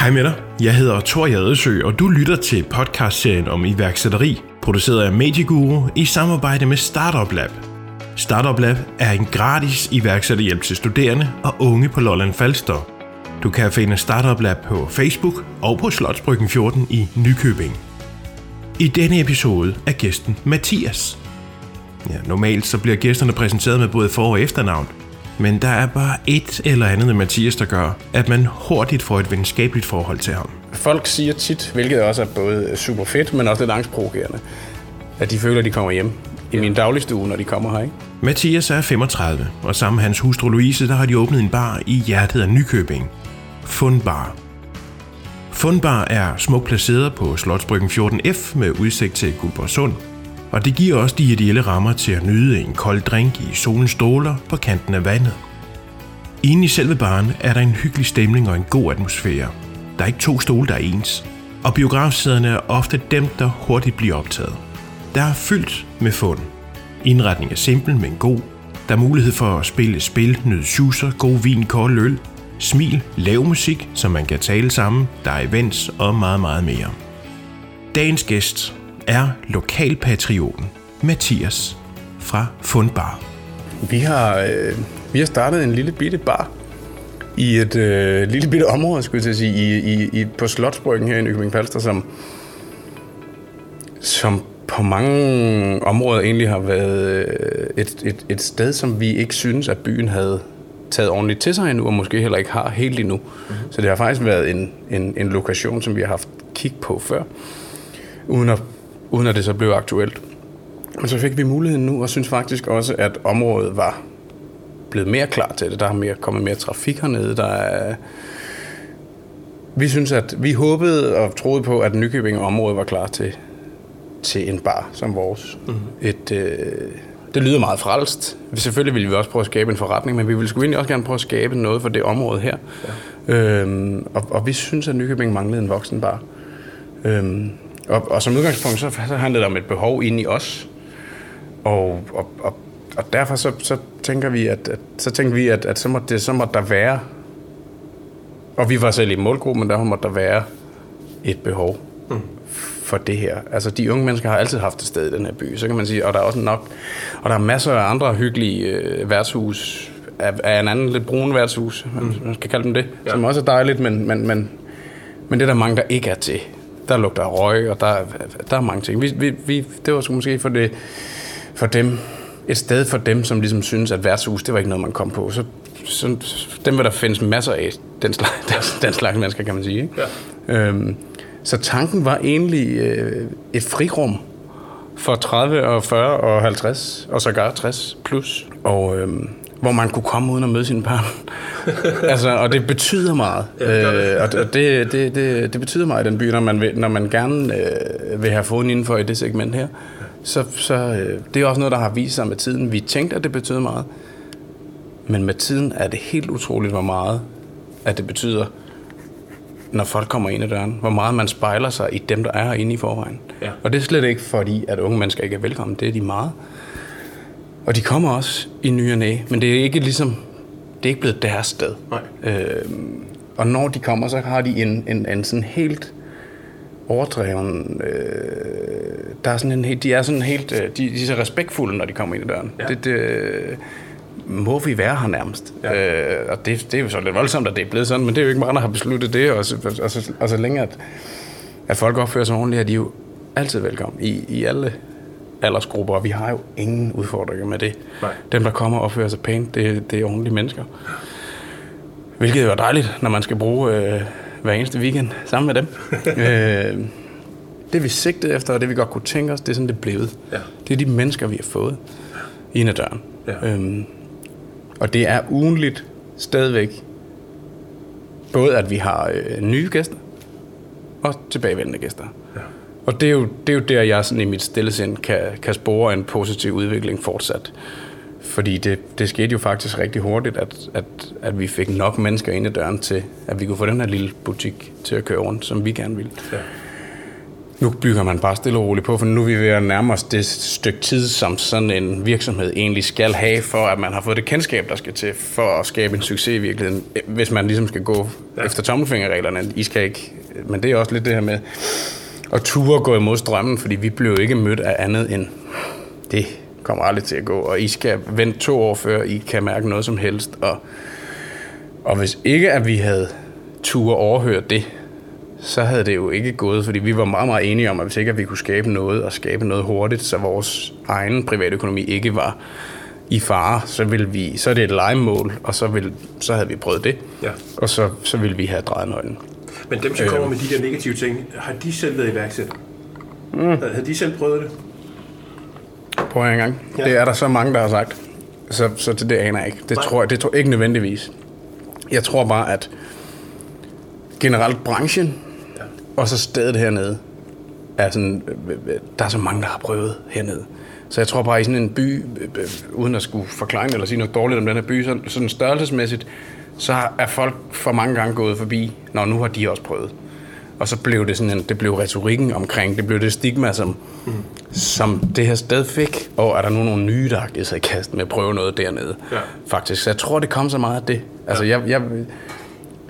Hej med dig. Jeg hedder Thor Jadesø, og du lytter til podcastserien om iværksætteri, produceret af Medieguru i samarbejde med Startup Lab. Startup Lab er en gratis iværksætterhjælp til studerende og unge på Lolland Falster. Du kan finde Startup Lab på Facebook og på Slotsbryggen 14 i Nykøbing. I denne episode er gæsten Mathias. Ja, normalt så bliver gæsterne præsenteret med både for- og efternavn, men der er bare et eller andet med Mathias, der gør, at man hurtigt får et venskabeligt forhold til ham. Folk siger tit, hvilket også er både super fedt, men også lidt angstprovokerende, at de føler, at de kommer hjem i min dagligstue, når de kommer her. Ikke? Mathias er 35, og sammen med hans hustru Louise, der har de åbnet en bar i hjertet af Nykøbing. Fundbar. Fundbar er smukt placeret på Slotsbryggen 14F med udsigt til Guldborgsund, og det giver også de ideelle rammer til at nyde en kold drink i solens stråler på kanten af vandet. Inde i selve baren er der en hyggelig stemning og en god atmosfære. Der er ikke to stole, der er ens, og biografsæderne er ofte dem, der hurtigt bliver optaget. Der er fyldt med fund. Indretningen er simpel, men god. Der er mulighed for at spille spil, nyde schusser, god vin, kold øl, smil, lav musik, som man kan tale sammen, der er events og meget, meget mere. Dagens gæst er lokalpatrioten Mathias fra Fundbar. Vi har, øh, vi har startet en lille bitte bar i et øh, lille bitte område, skulle jeg til at sige, i, i, i, på Slotsbryggen her i Nykøbing Falster, som, som på mange områder egentlig har været øh, et, et, et sted, som vi ikke synes, at byen havde taget ordentligt til sig endnu, og måske heller ikke har helt endnu. Mm-hmm. Så det har faktisk været en, en, en lokation, som vi har haft kig på før, uden at, uden at det så blev aktuelt. Men så fik vi muligheden nu, og synes faktisk også, at området var blevet mere klar til det. Der er mere, kommet mere trafik hernede. Der er, vi synes, at vi håbede og troede på, at Nykøbing område var klar til, til en bar som vores. Mm-hmm. Et, øh, det lyder meget frelst. Selvfølgelig ville vi også prøve at skabe en forretning, men vi ville sgu egentlig også gerne prøve at skabe noget for det område her. Ja. Øhm, og, og vi synes, at Nykøbing manglede en voksen bar. Øhm, og, og som udgangspunkt, så, så handlede det om et behov inde i os. Og, og, og, og derfor så, så tænker vi, at, at så tænker vi, at, at så, må det, så må der være, og vi var selv i målgruppen, der må der være et behov mm. for det her. Altså de unge mennesker har altid haft et sted i den her by, så kan man sige, og der er også nok, og der er masser af andre hyggelige øh, værtshus, af, af en anden lidt brun værtshus, mm. man skal kalde dem det, ja. som også er dejligt, men, men, men, men det er der mange, der ikke er til. Der lugter røg, og der, der er mange ting. Vi, vi, vi, det var så måske for det, for dem, et sted for dem, som ligesom synes, at værtshus, det var ikke noget, man kom på. Så, så dem vil der findes masser af, den slags, den slags mennesker, kan man sige. Ikke? Ja. Øhm, så tanken var egentlig øh, et frirum for 30 og 40 og 50 og sågar 60 plus. Og øhm, hvor man kunne komme uden at møde sine børn. altså, og det betyder meget. Ja, det øh, og det, det, det, det betyder meget i den by, når man, vil, når man gerne øh, vil have foden indenfor i det segment her så, så øh, det er også noget, der har vist sig med tiden. Vi tænkte, at det betød meget, men med tiden er det helt utroligt, hvor meget at det betyder, når folk kommer ind ad døren. Hvor meget man spejler sig i dem, der er herinde i forvejen. Ja. Og det er slet ikke fordi, at unge mennesker ikke er velkommen. Det er de meget. Og de kommer også i ny og næ, men det er ikke ligesom, det er ikke blevet deres sted. Nej. Øh, og når de kommer, så har de en, en, en sådan helt overdreven. Øh, der er sådan en helt, de er sådan helt, øh, de, de er så respektfulde, når de kommer ind i døren. Ja. Det, det, må vi være her nærmest. Ja. Øh, og det, det er jo så lidt voldsomt, at det er blevet sådan, men det er jo ikke mange, der har besluttet det. Og så, og så, og så længe, at, at folk opfører sig ordentligt, er de jo altid velkommen i, i alle aldersgrupper, og vi har jo ingen udfordringer med det. Nej. Dem, der kommer og opfører sig pænt, det, det er ordentlige mennesker. Hvilket jo er dejligt, når man skal bruge øh, hver eneste weekend sammen med dem. øh, det vi sigtede efter, og det vi godt kunne tænke os, det er sådan, det er blevet. Ja. Det er de mennesker, vi har fået ind ad døren. Ja. Øhm, og det er ugenligt stadigvæk, både at vi har øh, nye gæster, og tilbagevendende gæster. Og det er, jo, det er jo der, jeg sådan i mit stille sind kan, kan spore en positiv udvikling fortsat. Fordi det, det skete jo faktisk rigtig hurtigt, at, at, at vi fik nok mennesker ind i døren til, at vi kunne få den her lille butik til at køre rundt, som vi gerne ville. Ja. nu bygger man bare stille og roligt på, for nu er vi ved at nærme os det stykke tid, som sådan en virksomhed egentlig skal have, for at man har fået det kendskab, der skal til, for at skabe en succes i virkeligheden, hvis man ligesom skal gå ja. efter tommelfingerreglerne. I skal ikke, men det er også lidt det her med at ture gå imod strømmen, fordi vi blev ikke mødt af andet end, det kommer aldrig til at gå, og I skal vente to år før I kan mærke noget som helst, og, og hvis ikke at vi havde ture overhørt det, så havde det jo ikke gået, fordi vi var meget, meget enige om, at hvis ikke at vi kunne skabe noget, og skabe noget hurtigt, så vores egen privatøkonomi ikke var i fare, så, ville vi, så er det et legemål, og så, vil, så havde vi prøvet det, ja. og så, så ville vi have drejet nøglen. Men dem, som kommer øh. med de der negative ting, har de selv været iværksætter? Mm. Har de selv prøvet det? Prøv en gang. Ja. Det er der så mange, der har sagt. Så, så det, det aner jeg ikke. Det Nej. tror jeg det tror ikke nødvendigvis. Jeg tror bare, at generelt branchen og så stedet hernede, er sådan, der er så mange, der har prøvet hernede. Så jeg tror bare, i sådan en by, uden at skulle forklare eller sige noget dårligt om den her by, sådan, sådan størrelsesmæssigt, så er folk for mange gange gået forbi, når nu har de også prøvet. Og så blev det sådan en, det blev retorikken omkring, det blev det stigma, som, mm. som det her sted fik. Og er der nu nogle nye, der har givet sig i kast med at prøve noget dernede? Ja. Faktisk. Så jeg tror, det kom så meget af det. Altså, ja. jeg, jeg,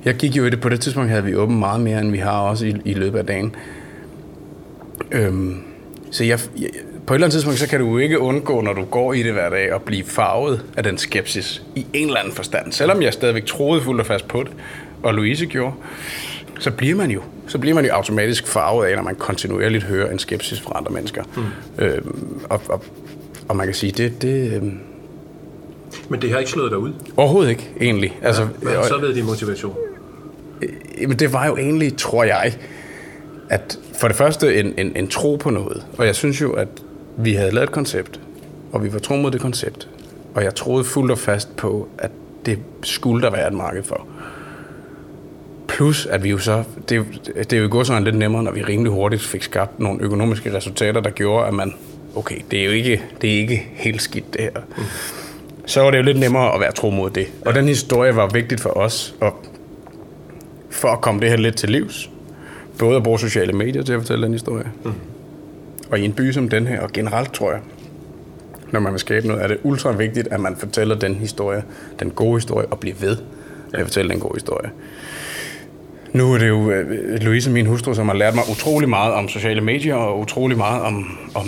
jeg gik jo i det, på det tidspunkt havde vi åbent meget mere, end vi har også i, i løbet af dagen. Øhm, så jeg, jeg, på et eller andet tidspunkt, så kan du jo ikke undgå, når du går i det hver dag, at blive farvet af den skepsis i en eller anden forstand. Selvom jeg stadigvæk troede fuldt og fast på det, og Louise gjorde, så bliver man jo så bliver man jo automatisk farvet af, når man kontinuerligt hører en skepsis fra andre mennesker. Mm. Øhm, og, og, og man kan sige, det, det, øhm, men det har ikke slået dig ud? Overhovedet ikke, egentlig. Altså, ja, men så ved din motivation? Jamen, det var jo egentlig, tror jeg, at for det første en, en, en tro på noget. Og jeg synes jo, at vi havde lavet et koncept, og vi var tro mod det koncept. Og jeg troede fuldt og fast på, at det skulle der være et marked for. Plus, at vi jo så, det, det er jo gået sådan lidt nemmere, når vi rimelig hurtigt fik skabt nogle økonomiske resultater, der gjorde, at man, okay, det er jo ikke, det er ikke helt skidt det her. Mm. Så var det jo lidt nemmere at være tro mod det. Og den historie var vigtigt for os, og for at komme det her lidt til livs. Både at bruge sociale medier til at fortælle den historie. Mm. Og i en by som den her, og generelt tror jeg, når man vil skabe noget, er det ultra vigtigt, at man fortæller den historie, den gode historie, og bliver ved med at fortælle den gode historie. Nu er det jo øh, Louise, min hustru, som har lært mig utrolig meget om sociale medier, og utrolig meget om, om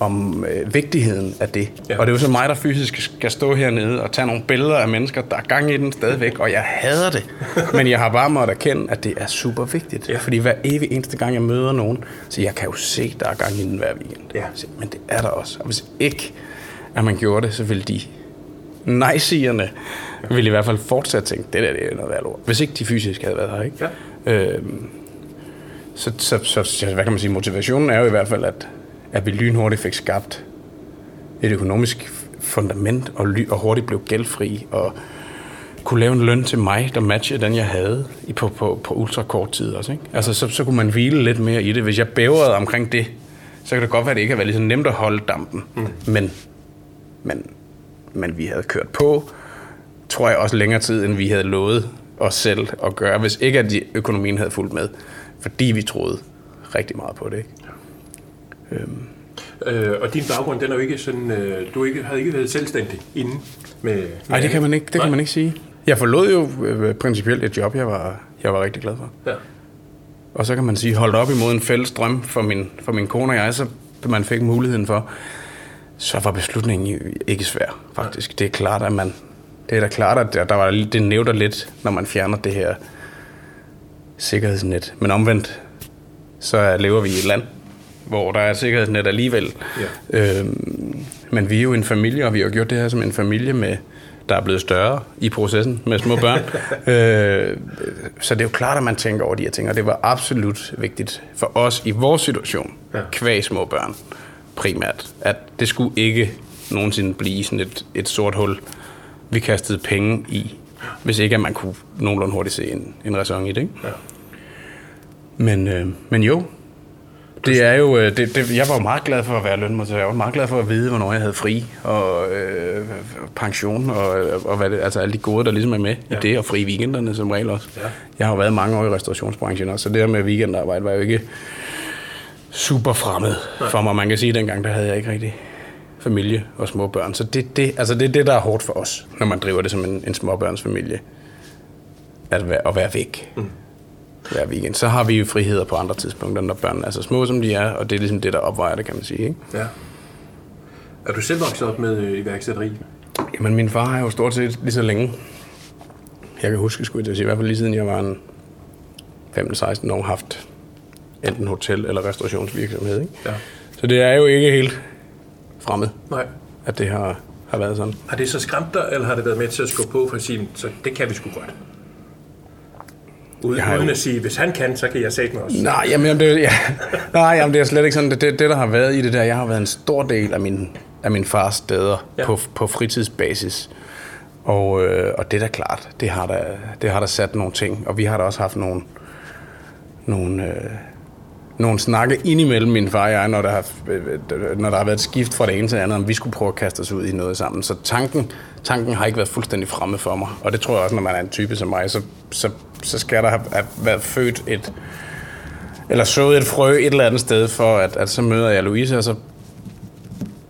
om øh, vigtigheden af det. Ja. Og det er jo så mig, der fysisk skal stå hernede og tage nogle billeder af mennesker, der er gang i den stadigvæk, og jeg hader det. Men jeg har bare måttet erkende, at det er super vigtigt. Ja. Fordi hver evig eneste gang, jeg møder nogen, så jeg kan jo se, der er gang i den hver weekend. Ja. Men det er der også. Og hvis ikke, at man gjorde det, så ville de nej-sigerne ville i hvert fald fortsat tænke, det der det er noget værd ord. Hvis ikke de fysisk havde været her, ikke? Ja. Øhm, så, så, så, hvad kan man sige, motivationen er jo i hvert fald, at at vi lynhurtigt fik skabt et økonomisk fundament og, ly- og hurtigt blev gældfri og kunne lave en løn til mig, der matchede den, jeg havde på, på, på ultra kort tid også. Ikke? Altså, så, så kunne man hvile lidt mere i det. Hvis jeg bævrede omkring det, så kan det godt være, at det ikke har været lige så nemt at holde dampen. Mm. Men, men, men vi havde kørt på, tror jeg også længere tid, end vi havde lovet os selv at gøre, hvis ikke at økonomien havde fulgt med. Fordi vi troede rigtig meget på det. Ikke? Øhm. Øh, og din baggrund, den er jo ikke sådan, øh, du ikke, havde ikke været selvstændig inden med... Nej, det kan man ikke, det kan man ikke sige. Jeg forlod jo øh, principielt et job, jeg var, jeg var rigtig glad for. Ja. Og så kan man sige, holdt op imod en fælles drøm for min, for min kone og jeg, så man fik muligheden for, så var beslutningen ikke svær, faktisk. Ja. Det er klart, at man, det er da klart, at der, der var, det nævner lidt, når man fjerner det her sikkerhedsnet. Men omvendt, så lever vi i et land, hvor der er et sikkerhedsnet alligevel. Ja. Øhm, men vi er jo en familie, og vi har gjort det her som en familie med der er blevet større i processen med små børn. øh, så det er jo klart, at man tænker over de her ting, og det var absolut vigtigt for os i vores situation, ja. kvæg små børn primært, at det skulle ikke nogensinde blive sådan et, et sort hul, vi kastede penge i, hvis ikke at man kunne nogenlunde hurtigt se en, en ræson i det. Ikke? Ja. Men, øh, men jo, det er jo, øh, det, det, jeg var jo meget glad for at være lønmodtager. Jeg var meget glad for at vide, hvornår jeg havde fri og øh, pension og, og hvad det, altså alle de gode, der ligesom er med ja. i det, og fri weekenderne som regel også. Ja. Jeg har jo været mange år i restaurationsbranchen også, så det her med weekendarbejde var jo ikke super fremmed for mig. Man kan sige, at dengang der havde jeg ikke rigtig familie og små børn. Så det, det, altså det er det, der er hårdt for os, når man driver det som en, en småbørnsfamilie. At være, at være væk. Mm. Hver weekend. Så har vi jo friheder på andre tidspunkter, når børnene er så små, som de er, og det er ligesom det, der opvejer det, kan man sige. Ikke? Ja. Er du selv vokset op med øh, iværksætteri? Jamen, min far har jo stort set lige så længe. Jeg kan huske, skulle jeg sige, i hvert fald lige siden jeg var en 15-16 år, haft enten hotel- eller restaurationsvirksomhed. Ikke? Ja. Så det er jo ikke helt fremmed, Nej. at det har, har været sådan. Har det så skræmt dig, eller har det været med til at skubbe på for at sige, så det kan vi sgu godt? Uden, Jeg uden at sige, hvis han kan, så kan jeg sætte mig også. Nej, jamen, det, ja. Nej, jamen, det er slet ikke sådan. Det, det, det, der har været i det der, jeg har været en stor del af min, af min fars steder Ja. ja. på, på fritidsbasis. Og, øh, og det er da klart, det har da, det har da sat nogle ting. Og vi har da også haft nogle, nogle, øh, nogle snakke indimellem min far og jeg, når der, har, øh, når der har været et skift fra det ene til det andet, om vi skulle prøve at kaste os ud i noget sammen. Så tanken, tanken har ikke været fuldstændig fremme for mig. Og det tror jeg også, når man er en type som mig, så, så, så skal der have, have været født et, eller sået et frø et eller andet sted, for at, at så møder jeg Louise, og så,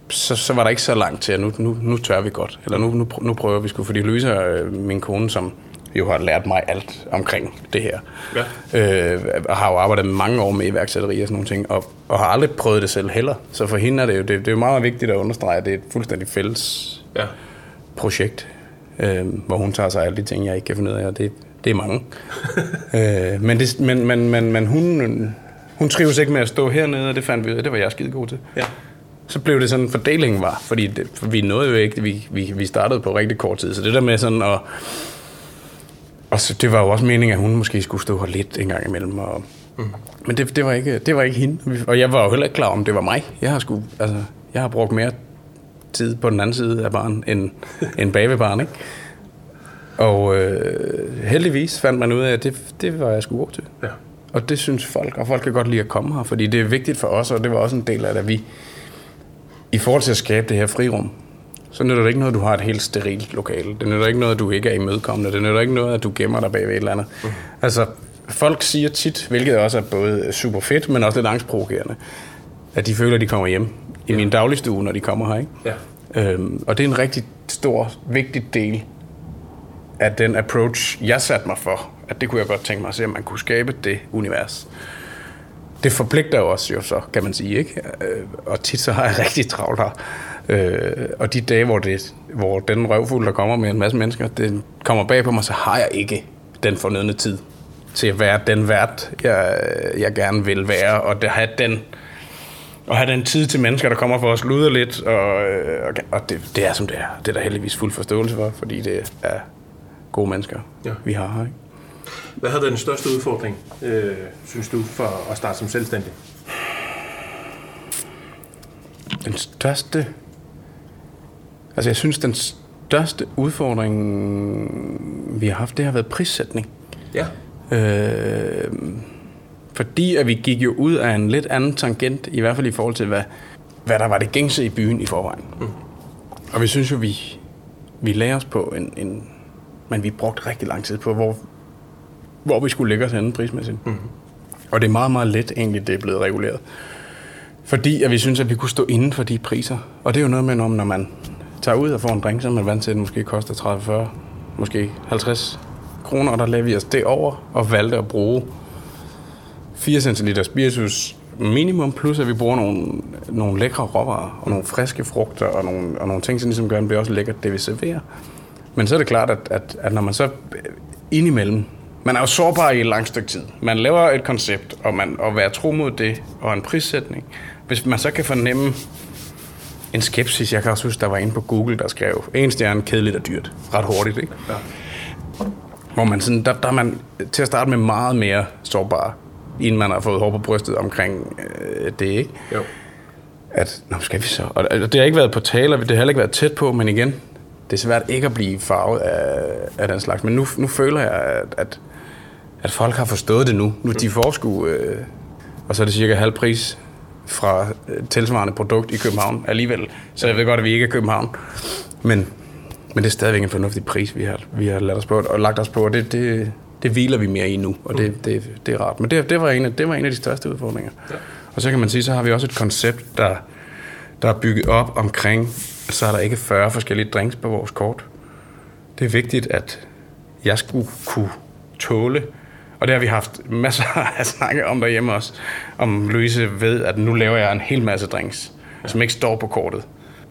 så, så var der ikke så langt til, at nu, nu, nu tør vi godt. Eller nu, nu, nu prøver vi sgu, fordi Louise er øh, min kone, som jo har lært mig alt omkring det her. Ja. Øh, og har jo arbejdet mange år med iværksætteri og sådan nogle ting, og, og har aldrig prøvet det selv heller. Så for hende er det jo, det, det er jo meget vigtigt at understrege, at det er et fuldstændig fælles Ja. projekt, øh, hvor hun tager sig af alle de ting, jeg ikke kan finde ud af, og det, det er mange. øh, men, det, men, men, men, men hun, hun trives ikke med at stå hernede, og det fandt vi ud af, det var jeg skide god til. Ja. Så blev det sådan, fordelingen var, fordi det, for vi nåede jo ikke, vi, vi, vi startede på rigtig kort tid, så det der med sådan at, og så, det var jo også meningen, at hun måske skulle stå her lidt en gang imellem, og, mm. men det, det, var ikke, det var ikke hende, og jeg var jo heller ikke klar om, det var mig. Jeg har, sgu, altså, jeg har brugt mere tid på den anden side af barn, end, end bag ved barn, ikke? Og øh, heldigvis fandt man ud af, at det, det var jeg sgu god til. Ja. Og det synes folk, og folk kan godt lide at komme her, fordi det er vigtigt for os, og det var også en del af det, at vi, i forhold til at skabe det her frirum, så nytter det ikke noget, at du har et helt sterilt lokale. Det nytter ikke noget, at du ikke er imødekommende. Det nytter ikke noget, at du gemmer dig bag ved et eller andet. Mm. Altså, folk siger tit, hvilket også er både super fedt, men også lidt angstprovokerende, at de føler, at de kommer hjem i min dagligstue, når de kommer her. Ikke? Ja. Øhm, og det er en rigtig stor, vigtig del af den approach, jeg satte mig for, at det kunne jeg godt tænke mig at se, om man kunne skabe det univers. Det forpligter jo også, jo så, kan man sige, ikke? Øh, og tit så har jeg rigtig travlt her. Øh, og de dage, hvor, det, hvor den røvfuld, der kommer med en masse mennesker, det kommer bag på mig, så har jeg ikke den fornødne tid til at være den vært, jeg, jeg gerne vil være, og det have den og have den tid til mennesker, der kommer for at slude lidt, og, øh, og, og det, det er som det er. Det er der heldigvis fuld forståelse for, fordi det er gode mennesker, Ja. vi har her. Ikke? Hvad har været den største udfordring, øh, synes du, for at starte som selvstændig? Den største... Altså, jeg synes, den største udfordring, vi har haft, det har været prissætning. Ja. Øh, fordi at vi gik jo ud af en lidt anden tangent, i hvert fald i forhold til, hvad, hvad der var det gængse i byen i forvejen. Mm. Og vi synes jo, vi, vi lagde os på en, en... Men vi brugte rigtig lang tid på, hvor, hvor vi skulle lægge os henne prismæssigt. Mm. Og det er meget, meget let egentlig, det er blevet reguleret. Fordi at vi synes, at vi kunne stå inden for de priser. Og det er jo noget med, om når man tager ud og får en drink, så er man vant til, at den måske koster 30-40, måske 50 kroner, og der lavede vi os det over og valgte at bruge 4 cl spiritus minimum, plus at vi bruger nogle, nogle lækre råvarer, og nogle friske frugter, og nogle, og nogle ting, som ligesom gør, at det bliver også lækkert, det vi serverer. Men så er det klart, at, at, at når man så indimellem, man er jo sårbar i et langt stykke tid. Man laver et koncept, og man og være tro mod det, og en prissætning. Hvis man så kan fornemme en skepsis, jeg kan også huske, der var en på Google, der skrev, en stjerne, kedeligt og dyrt. Ret hurtigt, ikke? Ja. Hvor man sådan, der, der er man til at starte med meget mere sårbar, inden man har fået hår på brystet omkring øh, det, ikke? Jo. At, nå, skal vi så? Og det har ikke været på taler, det har heller ikke været tæt på, men igen, det er svært ikke at blive farvet af, af den slags. Men nu, nu føler jeg, at, at, at folk har forstået det nu. Nu de får sgu, øh, og så er det cirka halv pris fra øh, tilsvarende produkt i København alligevel. Så jeg ved godt, at vi ikke er København. Men, men det er stadigvæk en fornuftig pris, vi har, vi har lagt os på, og lagt os på, og det, det, det hviler vi mere i nu, og det, det, det er rart. Men det, det, var en af, det var en af de største udfordringer. Ja. Og så kan man sige, så har vi også et koncept, der, der er bygget op omkring, så er der ikke 40 forskellige drinks på vores kort. Det er vigtigt, at jeg skulle kunne tåle, og det har vi haft masser af snakke om derhjemme også, om Louise ved, at nu laver jeg en hel masse drinks, ja. som ikke står på kortet.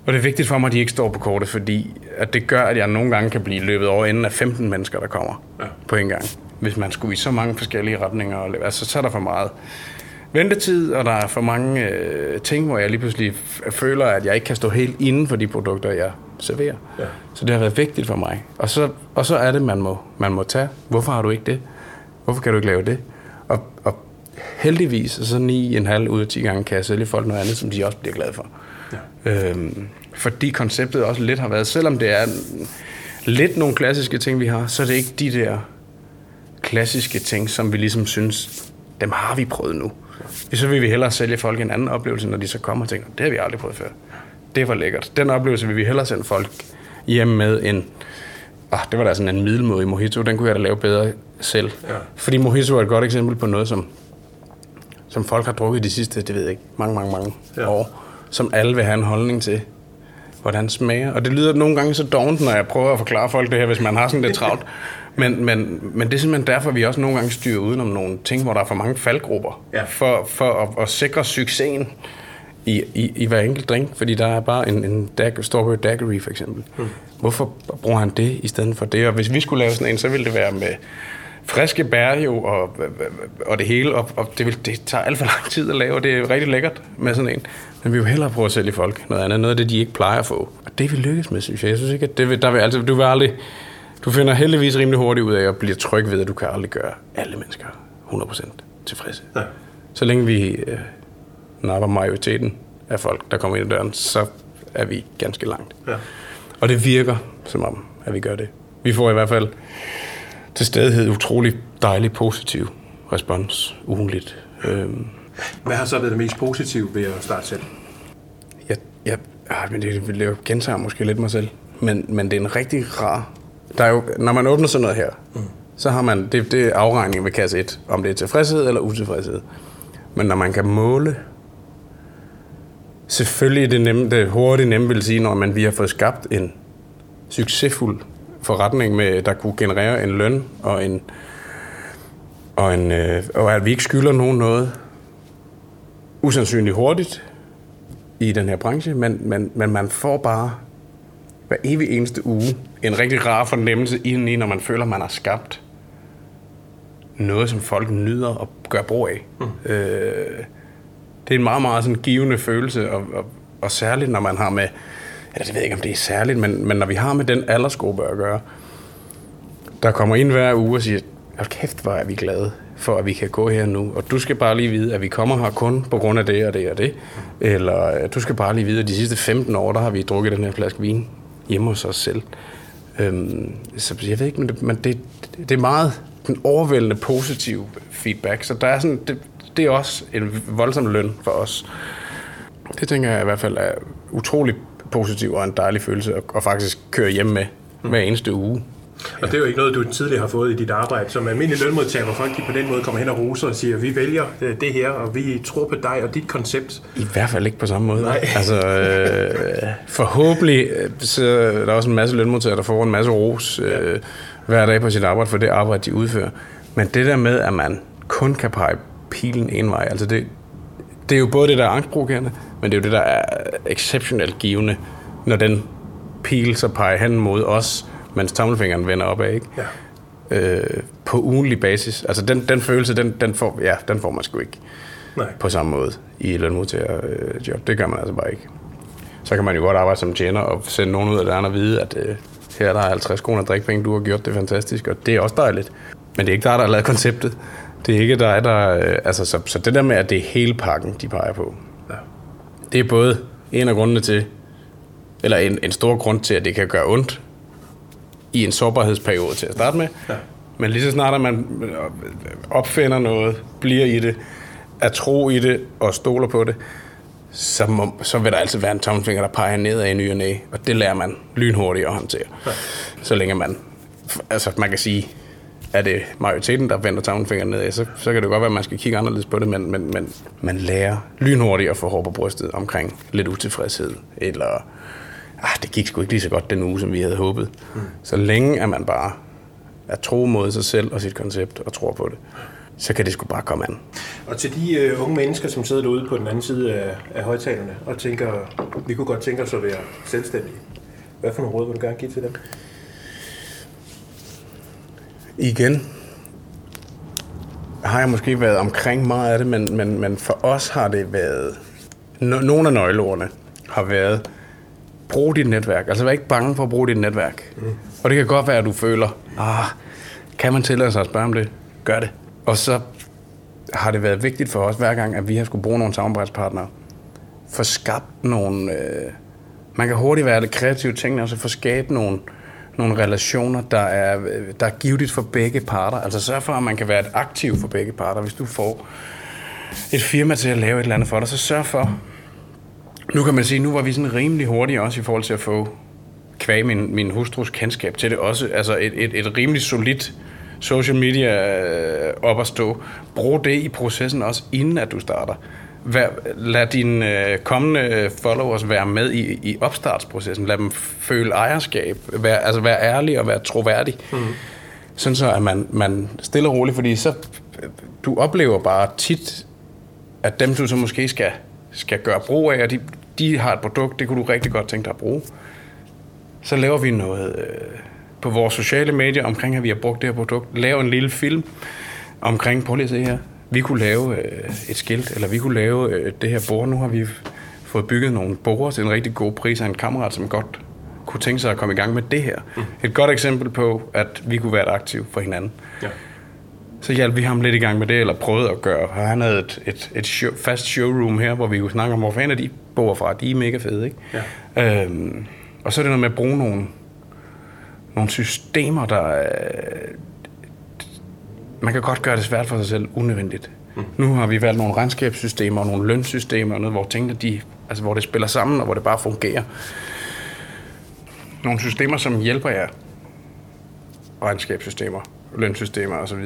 Og det er vigtigt for mig, at de ikke står på kortet, fordi at det gør, at jeg nogle gange kan blive løbet over inden af 15 mennesker, der kommer ja. på en gang. Hvis man skulle i så mange forskellige retninger, altså, så er der for meget ventetid, og der er for mange øh, ting, hvor jeg lige pludselig føler, at jeg ikke kan stå helt inden for de produkter, jeg serverer. Ja. Så det har været vigtigt for mig. Og så, og så er det, man må, man må tage. Hvorfor har du ikke det? Hvorfor kan du ikke lave det? Og, og heldigvis, så 9,5 ud af 10 gange kan jeg sælge folk noget andet, som de også bliver glade for. Ja. Øhm, fordi konceptet også lidt har været, selvom det er lidt nogle klassiske ting, vi har, så er det ikke de der klassiske ting, som vi ligesom synes, dem har vi prøvet nu. Så vil vi hellere sælge folk en anden oplevelse, når de så kommer og tænker, det har vi aldrig prøvet før. Det var lækkert. Den oplevelse vil vi hellere sende folk hjem med en, ah, det var da sådan en middelmodig mojito, den kunne jeg da lave bedre selv. Ja. Fordi mojito er et godt eksempel på noget, som, som folk har drukket de sidste, det ved jeg ikke, mange, mange, mange ja. år, som alle vil have en holdning til, hvordan smager. Og det lyder nogle gange så dovent, når jeg prøver at forklare folk det her, hvis man har sådan lidt travlt. Men, men, men det er simpelthen derfor, vi også nogle gange styrer udenom nogle ting, hvor der er for mange faldgrupper, ja. for, for at, at sikre succesen i, i, i hver enkelt drink. Fordi der er bare en, en dag, strawberry daiquiri for eksempel. Hmm. Hvorfor bruger han det i stedet for det? Og hvis vi skulle lave sådan en, så ville det være med friske bær jo, og, og det hele, og, og det, vil, det tager alt for lang tid at lave, og det er rigtig lækkert med sådan en. Men vi vil hellere prøve at sælge folk noget andet, noget af det, de ikke plejer at få. Og det vil lykkes med, synes jeg. Jeg synes ikke, at det vil, der vil, altså, du vil aldrig, du finder heldigvis rimelig hurtigt ud af at blive tryg ved, at du kan aldrig gøre alle mennesker 100% tilfredse. Ja. Så længe vi øh, napper majoriteten af folk, der kommer ind i døren, så er vi ganske langt. Ja. Og det virker som om, at vi gør det. Vi får i hvert fald til stadighed utrolig dejlig positiv respons ugenligt. Øhm. Hvad har så været det mest positive ved at starte selv? Jeg, jeg, ah, men det, det gentager måske lidt mig selv, men, men det er en rigtig rar... Der er jo, når man åbner sådan noget her, mm. så har man... Det, det er afregning ved kasse 1, om det er tilfredshed eller utilfredshed. Men når man kan måle Selvfølgelig det, nemme, det hurtigt nemme vil sige, når man vi har fået skabt en succesfuld forretning, med, der kunne generere en løn og en og, en, øh, og at vi ikke skylder nogen noget usandsynligt hurtigt i den her branche, men, men, men man får bare hver evig eneste uge en rigtig rar fornemmelse indeni, når man føler, man har skabt noget, som folk nyder og gør brug af. Mm. Øh, det er en meget, meget sådan givende følelse, og, og, og særligt når man har med, eller jeg ved ikke, om det er særligt, men, men når vi har med den aldersgruppe at gøre, der kommer ind hver uge og siger, hold kæft, hvor er vi glade for, at vi kan gå her nu. Og du skal bare lige vide, at vi kommer her kun på grund af det og det og det. Eller du skal bare lige vide, at de sidste 15 år, der har vi drukket den her flaske vin hjemme hos os selv. Øhm, så jeg ved ikke, men det, men det, det er meget den overvældende positiv feedback. Så der er sådan, det, det er også en voldsom løn for os. Det tænker jeg i hvert fald er utrolig positiv og en dejlig følelse at, at faktisk køre hjem med hver eneste uge. Og det er jo ikke noget, du tidligere har fået i dit arbejde. Som almindelig lønmodtager, hvor folk på den måde kommer hen og roser og siger, vi vælger øh, det her, og vi tror på dig og dit koncept. I hvert fald ikke på samme måde. Nej. Altså, øh, forhåbentlig øh, så er der også en masse lønmodtagere, der får en masse ros øh, ja. hver dag på sit arbejde for det arbejde, de udfører. Men det der med, at man kun kan pege pilen en vej, altså det, det er jo både det, der er angstprovokerende, men det er jo det, der er exceptionelt givende, når den pil så peger hen mod os, mens tommelfingeren vender opad, ikke? Ja. Øh, på ugenlig basis. Altså den, den følelse, den, den, får, ja, den får man sgu ikke Nej. på samme måde i lønmodtagerjob. Det gør man altså bare ikke. Så kan man jo godt arbejde som tjener og sende nogen ud af døren og vide, at øh, her der er 50 kroner drikpenge, du har gjort det fantastisk, og det er også dejligt. Men det er ikke dig, der har lavet konceptet. Det er ikke dig, der... Øh, altså, så, så det der med, at det er hele pakken, de peger på, ja. det er både en af grundene til, eller en, en stor grund til, at det kan gøre ondt i en sårbarhedsperiode til at starte med. Ja. Men lige så snart at man opfinder noget, bliver i det, er tro i det og stoler på det, så, må, så vil der altid være en tommelfinger, der peger ned af en ny og næ, og det lærer man lynhurtigt at håndtere. Ja. Så længe man, altså man kan sige, er det majoriteten, der vender tommelfingeren ned, så, så kan det godt være, at man skal kigge anderledes på det, men, men, men man lærer lynhurtigt at få hår på brystet omkring lidt utilfredshed, eller ah, det gik sgu ikke lige så godt den uge, som vi havde håbet. Mm. Så længe at man bare er tro mod sig selv og sit koncept og tror på det, så kan det sgu bare komme an. Og til de uh, unge mennesker, som sidder derude på den anden side af, af højtalerne og tænker, vi kunne godt tænke os at være selvstændige. Hvad for nogle råd vil du gerne give til dem? Igen har jeg måske været omkring meget af det, men, men, men for os har det været... No, nogle af nøgleordene har været, brug dit netværk. Altså vær ikke bange for at bruge dit netværk. Mm. Og det kan godt være, at du føler, ah, kan man tillade sig at spørge om det? Gør det. Og så har det været vigtigt for os hver gang, at vi har skulle bruge nogle samarbejdspartnere. For skabt nogle... Øh, man kan hurtigt være lidt kreative ting, og så få skabt nogle, nogle relationer, der er, der er givet for begge parter. Altså sørg for, at man kan være et aktiv for begge parter. Hvis du får et firma til at lave et eller andet for dig, så sørg for... Nu kan man sige, nu var vi sådan rimelig hurtige også i forhold til at få kvæg min, min hustrus kendskab til det også. Altså et, et, et rimelig solidt social media øh, op at stå. Brug det i processen også, inden at du starter. Vær, lad dine øh, kommende followers være med i, i opstartsprocessen. Lad dem føle ejerskab. Vær, altså være ærlig og være troværdig. Mm. Sådan så, at man, man stille og roligt, fordi så du oplever bare tit, at dem, du så måske skal, skal gøre brug af, og de, de har et produkt, det kunne du rigtig godt tænke dig at bruge. Så laver vi noget øh, på vores sociale medier omkring, at vi har brugt det her produkt. Lave en lille film omkring, prøv lige at se her, vi kunne lave øh, et skilt, eller vi kunne lave øh, det her bord. Nu har vi fået bygget nogle borer til en rigtig god pris af en kammerat, som godt kunne tænke sig at komme i gang med det her. Mm. Et godt eksempel på, at vi kunne være et aktiv for hinanden. Ja. Så hjalp vi ham lidt i gang med det, eller prøvede at gøre. Han havde et, et, et show, fast showroom her, hvor vi kunne snakke om, hvor fanden er de borer fra. De er mega fede, ikke? Ja. Øhm, og så er det noget med at bruge nogle, nogle systemer, der, man kan godt gøre det svært for sig selv unødvendigt. Mm. Nu har vi valgt nogle regnskabssystemer og nogle lønsystemer, og noget, hvor tingene de, altså hvor det spiller sammen, og hvor det bare fungerer. Nogle systemer, som hjælper jer. Regnskabssystemer, lønsystemer osv.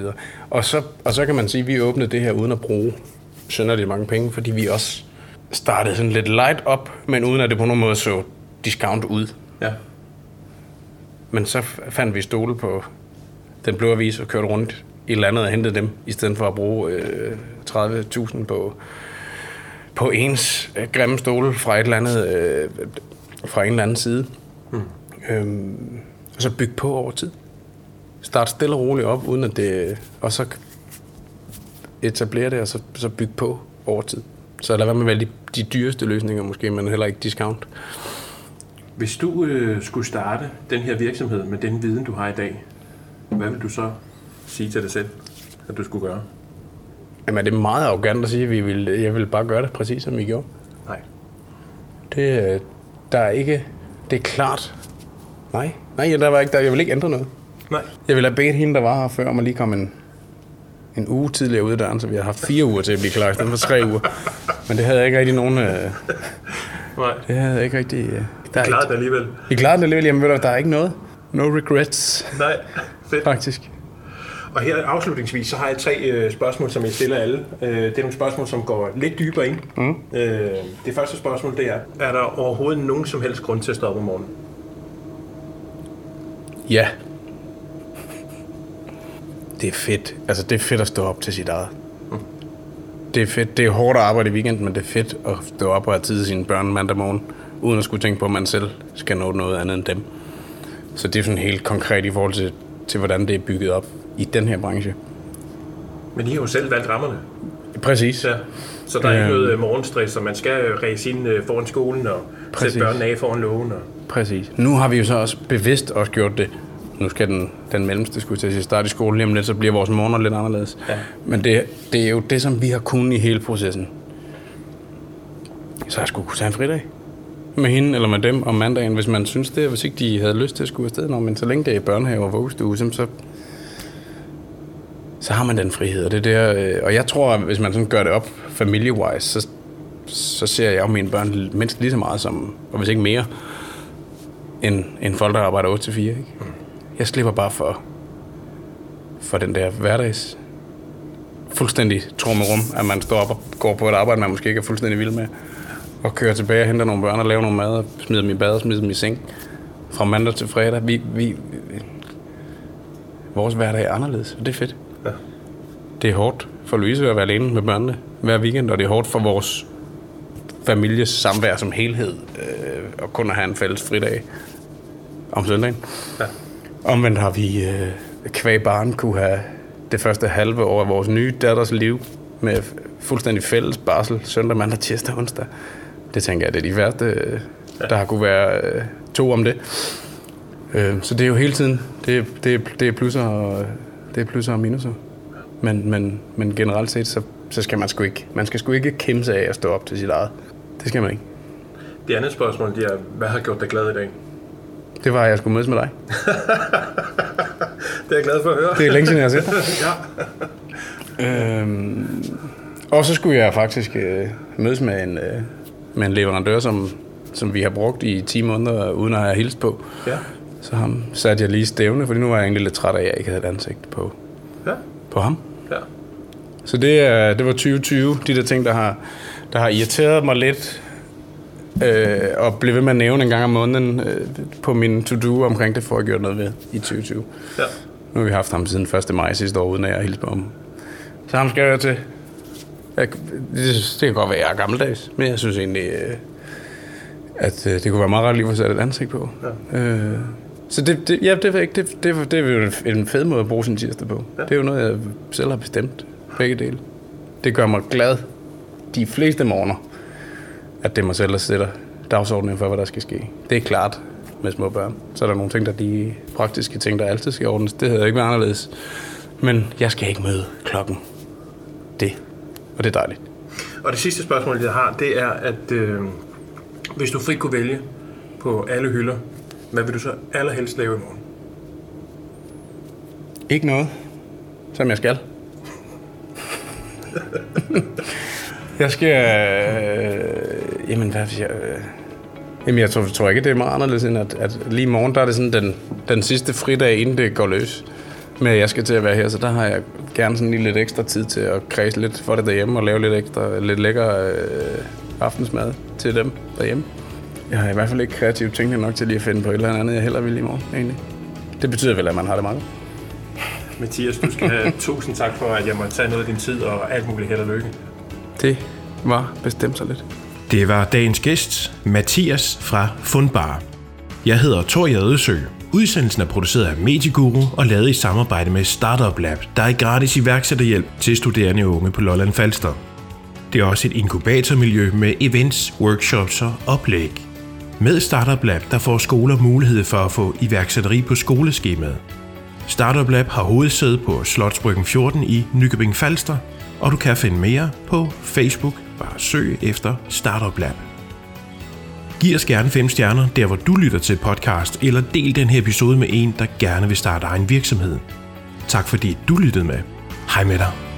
Og så, og så kan man sige, at vi åbnede det her uden at bruge synderligt mange penge, fordi vi også startede sådan lidt light op, men uden at det på nogen måde så discount ud. Ja. Men så fandt vi stole på den blå avis og kørte rundt i landet og hentede dem, i stedet for at bruge øh, 30.000 på, på ens øh, grimme stole fra et eller andet, øh, fra en eller anden side. Hmm. Øhm, og så bygge på over tid. Start stille og roligt op, uden at det... Og så etablere det, og så, så bygge på over tid. Så lad være med at vælge de, de dyreste løsninger måske, men heller ikke discount. Hvis du øh, skulle starte den her virksomhed med den viden, du har i dag, hvad vil du så sige til dig selv, at du skulle gøre? Jamen, det er meget arrogant at sige, at vi vil, jeg vil bare gøre det præcis, som vi gjorde. Nej. Det, øh, der er ikke... Det er klart. Nej, nej, der var ikke, der, jeg vil ikke ændre noget. Nej. Jeg vil have bedt hende, der var her før, om at lige komme en, en uge tidligere ud af døren, så vi har haft fire uger til at blive klar, i stedet for tre uger. Men det havde jeg ikke rigtig nogen... Øh, Nej. Det havde jeg ikke rigtig... Øh, der I klarede det alligevel. I klarede det alligevel. Jamen, ved du, der er ikke noget. No regrets. Nej, fedt. Faktisk. Og her afslutningsvis, så har jeg tre øh, spørgsmål, som jeg stiller alle. Øh, det er nogle spørgsmål, som går lidt dybere ind. Mm. Øh, det første spørgsmål, det er, er der overhovedet nogen som helst grund til at stoppe om morgenen? Ja. Det er fedt. Altså, det er fedt at stå op til sit eget. Mm. Det er fedt. Det er hårdt at arbejde i weekenden, men det er fedt at stå op og have tid til sine børn mandag morgen, uden at skulle tænke på, at man selv skal nå noget andet end dem. Så det er sådan helt konkret i forhold til, til hvordan det er bygget op i den her branche. Men I har jo selv valgt rammerne. Præcis. Ja. Så der er ikke noget øh, morgenstress, og man skal ræse ind øh, foran skolen og Præcis. sætte børnene af foran lågen. Og... Præcis. Nu har vi jo så også bevidst også gjort det. Nu skal den, den mellemste skulle til at starte i skole lige om lidt, så bliver vores morgener lidt anderledes. Ja. Men det, det er jo det, som vi har kunnet i hele processen. Så jeg skulle kunne tage en fridag med hende eller med dem om mandagen, hvis man synes det, hvis ikke de havde lyst til at skulle afsted. Nå, men så længe det er børnehave og vuggestue, så, så har man den frihed. Og, det der, øh, og jeg tror, at hvis man sådan gør det op familie-wise, så, så ser jeg jo mine børn mindst lige så meget som, og hvis ikke mere, end, end folk, der arbejder 8-4. Ikke? Jeg slipper bare for, for den der hverdags fuldstændig trummerum, at man står op og går på et arbejde, man måske ikke er fuldstændig vild med, og kører tilbage og henter nogle børn og laver noget mad, og smider dem i bad og smider dem i seng fra mandag til fredag. Vi, vi, vores hverdag er anderledes, og det er fedt. Ja. Det er hårdt for Louise at være alene med børnene hver weekend, og det er hårdt for vores families samvær som helhed, øh, og kun at have en fælles fridag om søndagen. Ja. Omvendt har vi øh, kvæg barn kunne have det første halve år af vores nye datters liv med fuldstændig fælles barsel søndag, mandag, tirsdag, onsdag. Det tænker jeg, det er de værste, øh, der har kunne være øh, to om det. Øh, så det er jo hele tiden, det, det, det er plusser og, øh, det er plusser og minuser. Men, men, men generelt set, så, så skal man sgu ikke, man skal sgu ikke kæmpe sig af at stå op til sit eget. Det skal man ikke. Det andet spørgsmål, det er, hvad har gjort dig glad i dag? Det var, at jeg skulle mødes med dig. det er jeg glad for at høre. Det er længe siden, jeg har set dig. ja. øhm, og så skulle jeg faktisk øh, mødes med en, øh, med en leverandør, som, som vi har brugt i 10 måneder, uden at have hilst på. Ja. Så ham satte jeg lige stævne, fordi nu var jeg egentlig lidt træt af, at jeg ikke havde et ansigt på, ja. på ham. Ja. Så det, det var 2020, de der ting, der har, der har irriteret mig lidt, øh, og blev ved med at nævne en gang om måneden øh, på min to-do omkring det, for at gøre noget ved i 2020. Ja. Nu har vi haft ham siden 1. maj sidste år, uden at jeg hilste på ham. Så ham skal jeg til. Jeg, det, det kan godt være, at jeg er gammeldags, men jeg synes egentlig, øh, at øh, det kunne være meget rart lige at sat et ansigt på. Ja. Øh, så det, det, ja, det, ikke, det, det, det er jo en fed måde at bruge sin tirsdag på. Ja. Det er jo noget, jeg selv har bestemt, begge dele. Det gør mig glad de fleste morgener, at det er mig selv, der sætter dagsordenen for, hvad der skal ske. Det er klart med små børn. Så er der nogle ting, der er de praktiske ting, der altid skal ordnes. Det havde ikke været anderledes. Men jeg skal ikke møde klokken. Det. Og det er dejligt. Og det sidste spørgsmål, jeg har, det er, at øh, hvis du frit kunne vælge på alle hylder, hvad vil du så allerhelst lave i morgen? Ikke noget, som jeg skal. jeg skal... Øh, jamen, hvad jeg... Øh, jamen, jeg tror, tror ikke, det er meget anderledes end, at, at lige i morgen, der er det sådan den, den sidste fridag, inden det går løs med, at jeg skal til at være her, så der har jeg gerne sådan lige lidt ekstra tid til at kredse lidt for det derhjemme og lave lidt ekstra, lidt lækker øh, aftensmad til dem derhjemme. Jeg har i hvert fald ikke kreativt tænkt nok til lige at finde på et eller andet, jeg heller vil i morgen, egentlig. Det betyder vel, at man har det meget. Mathias, du skal have tusind tak for, at jeg måtte tage noget af din tid og alt muligt held og lykke. Det var bestemt så lidt. Det var dagens gæst, Mathias fra Fundbar. Jeg hedder Tor Jadesø. Udsendelsen er produceret af Medieguru og lavet i samarbejde med Startup Lab, der er gratis iværksætterhjælp til studerende unge på Lolland Falster. Det er også et inkubatormiljø med events, workshops og oplæg. Med Startup Lab der får skoler mulighed for at få iværksætteri på skoleskemaet. Startup Lab har hovedsæde på Slotsbryggen 14 i Nykøbing Falster, og du kan finde mere på Facebook. Bare søg efter Startup Lab. Giv os gerne 5 stjerner, der hvor du lytter til podcast, eller del den her episode med en, der gerne vil starte egen virksomhed. Tak fordi du lyttede med. Hej med dig.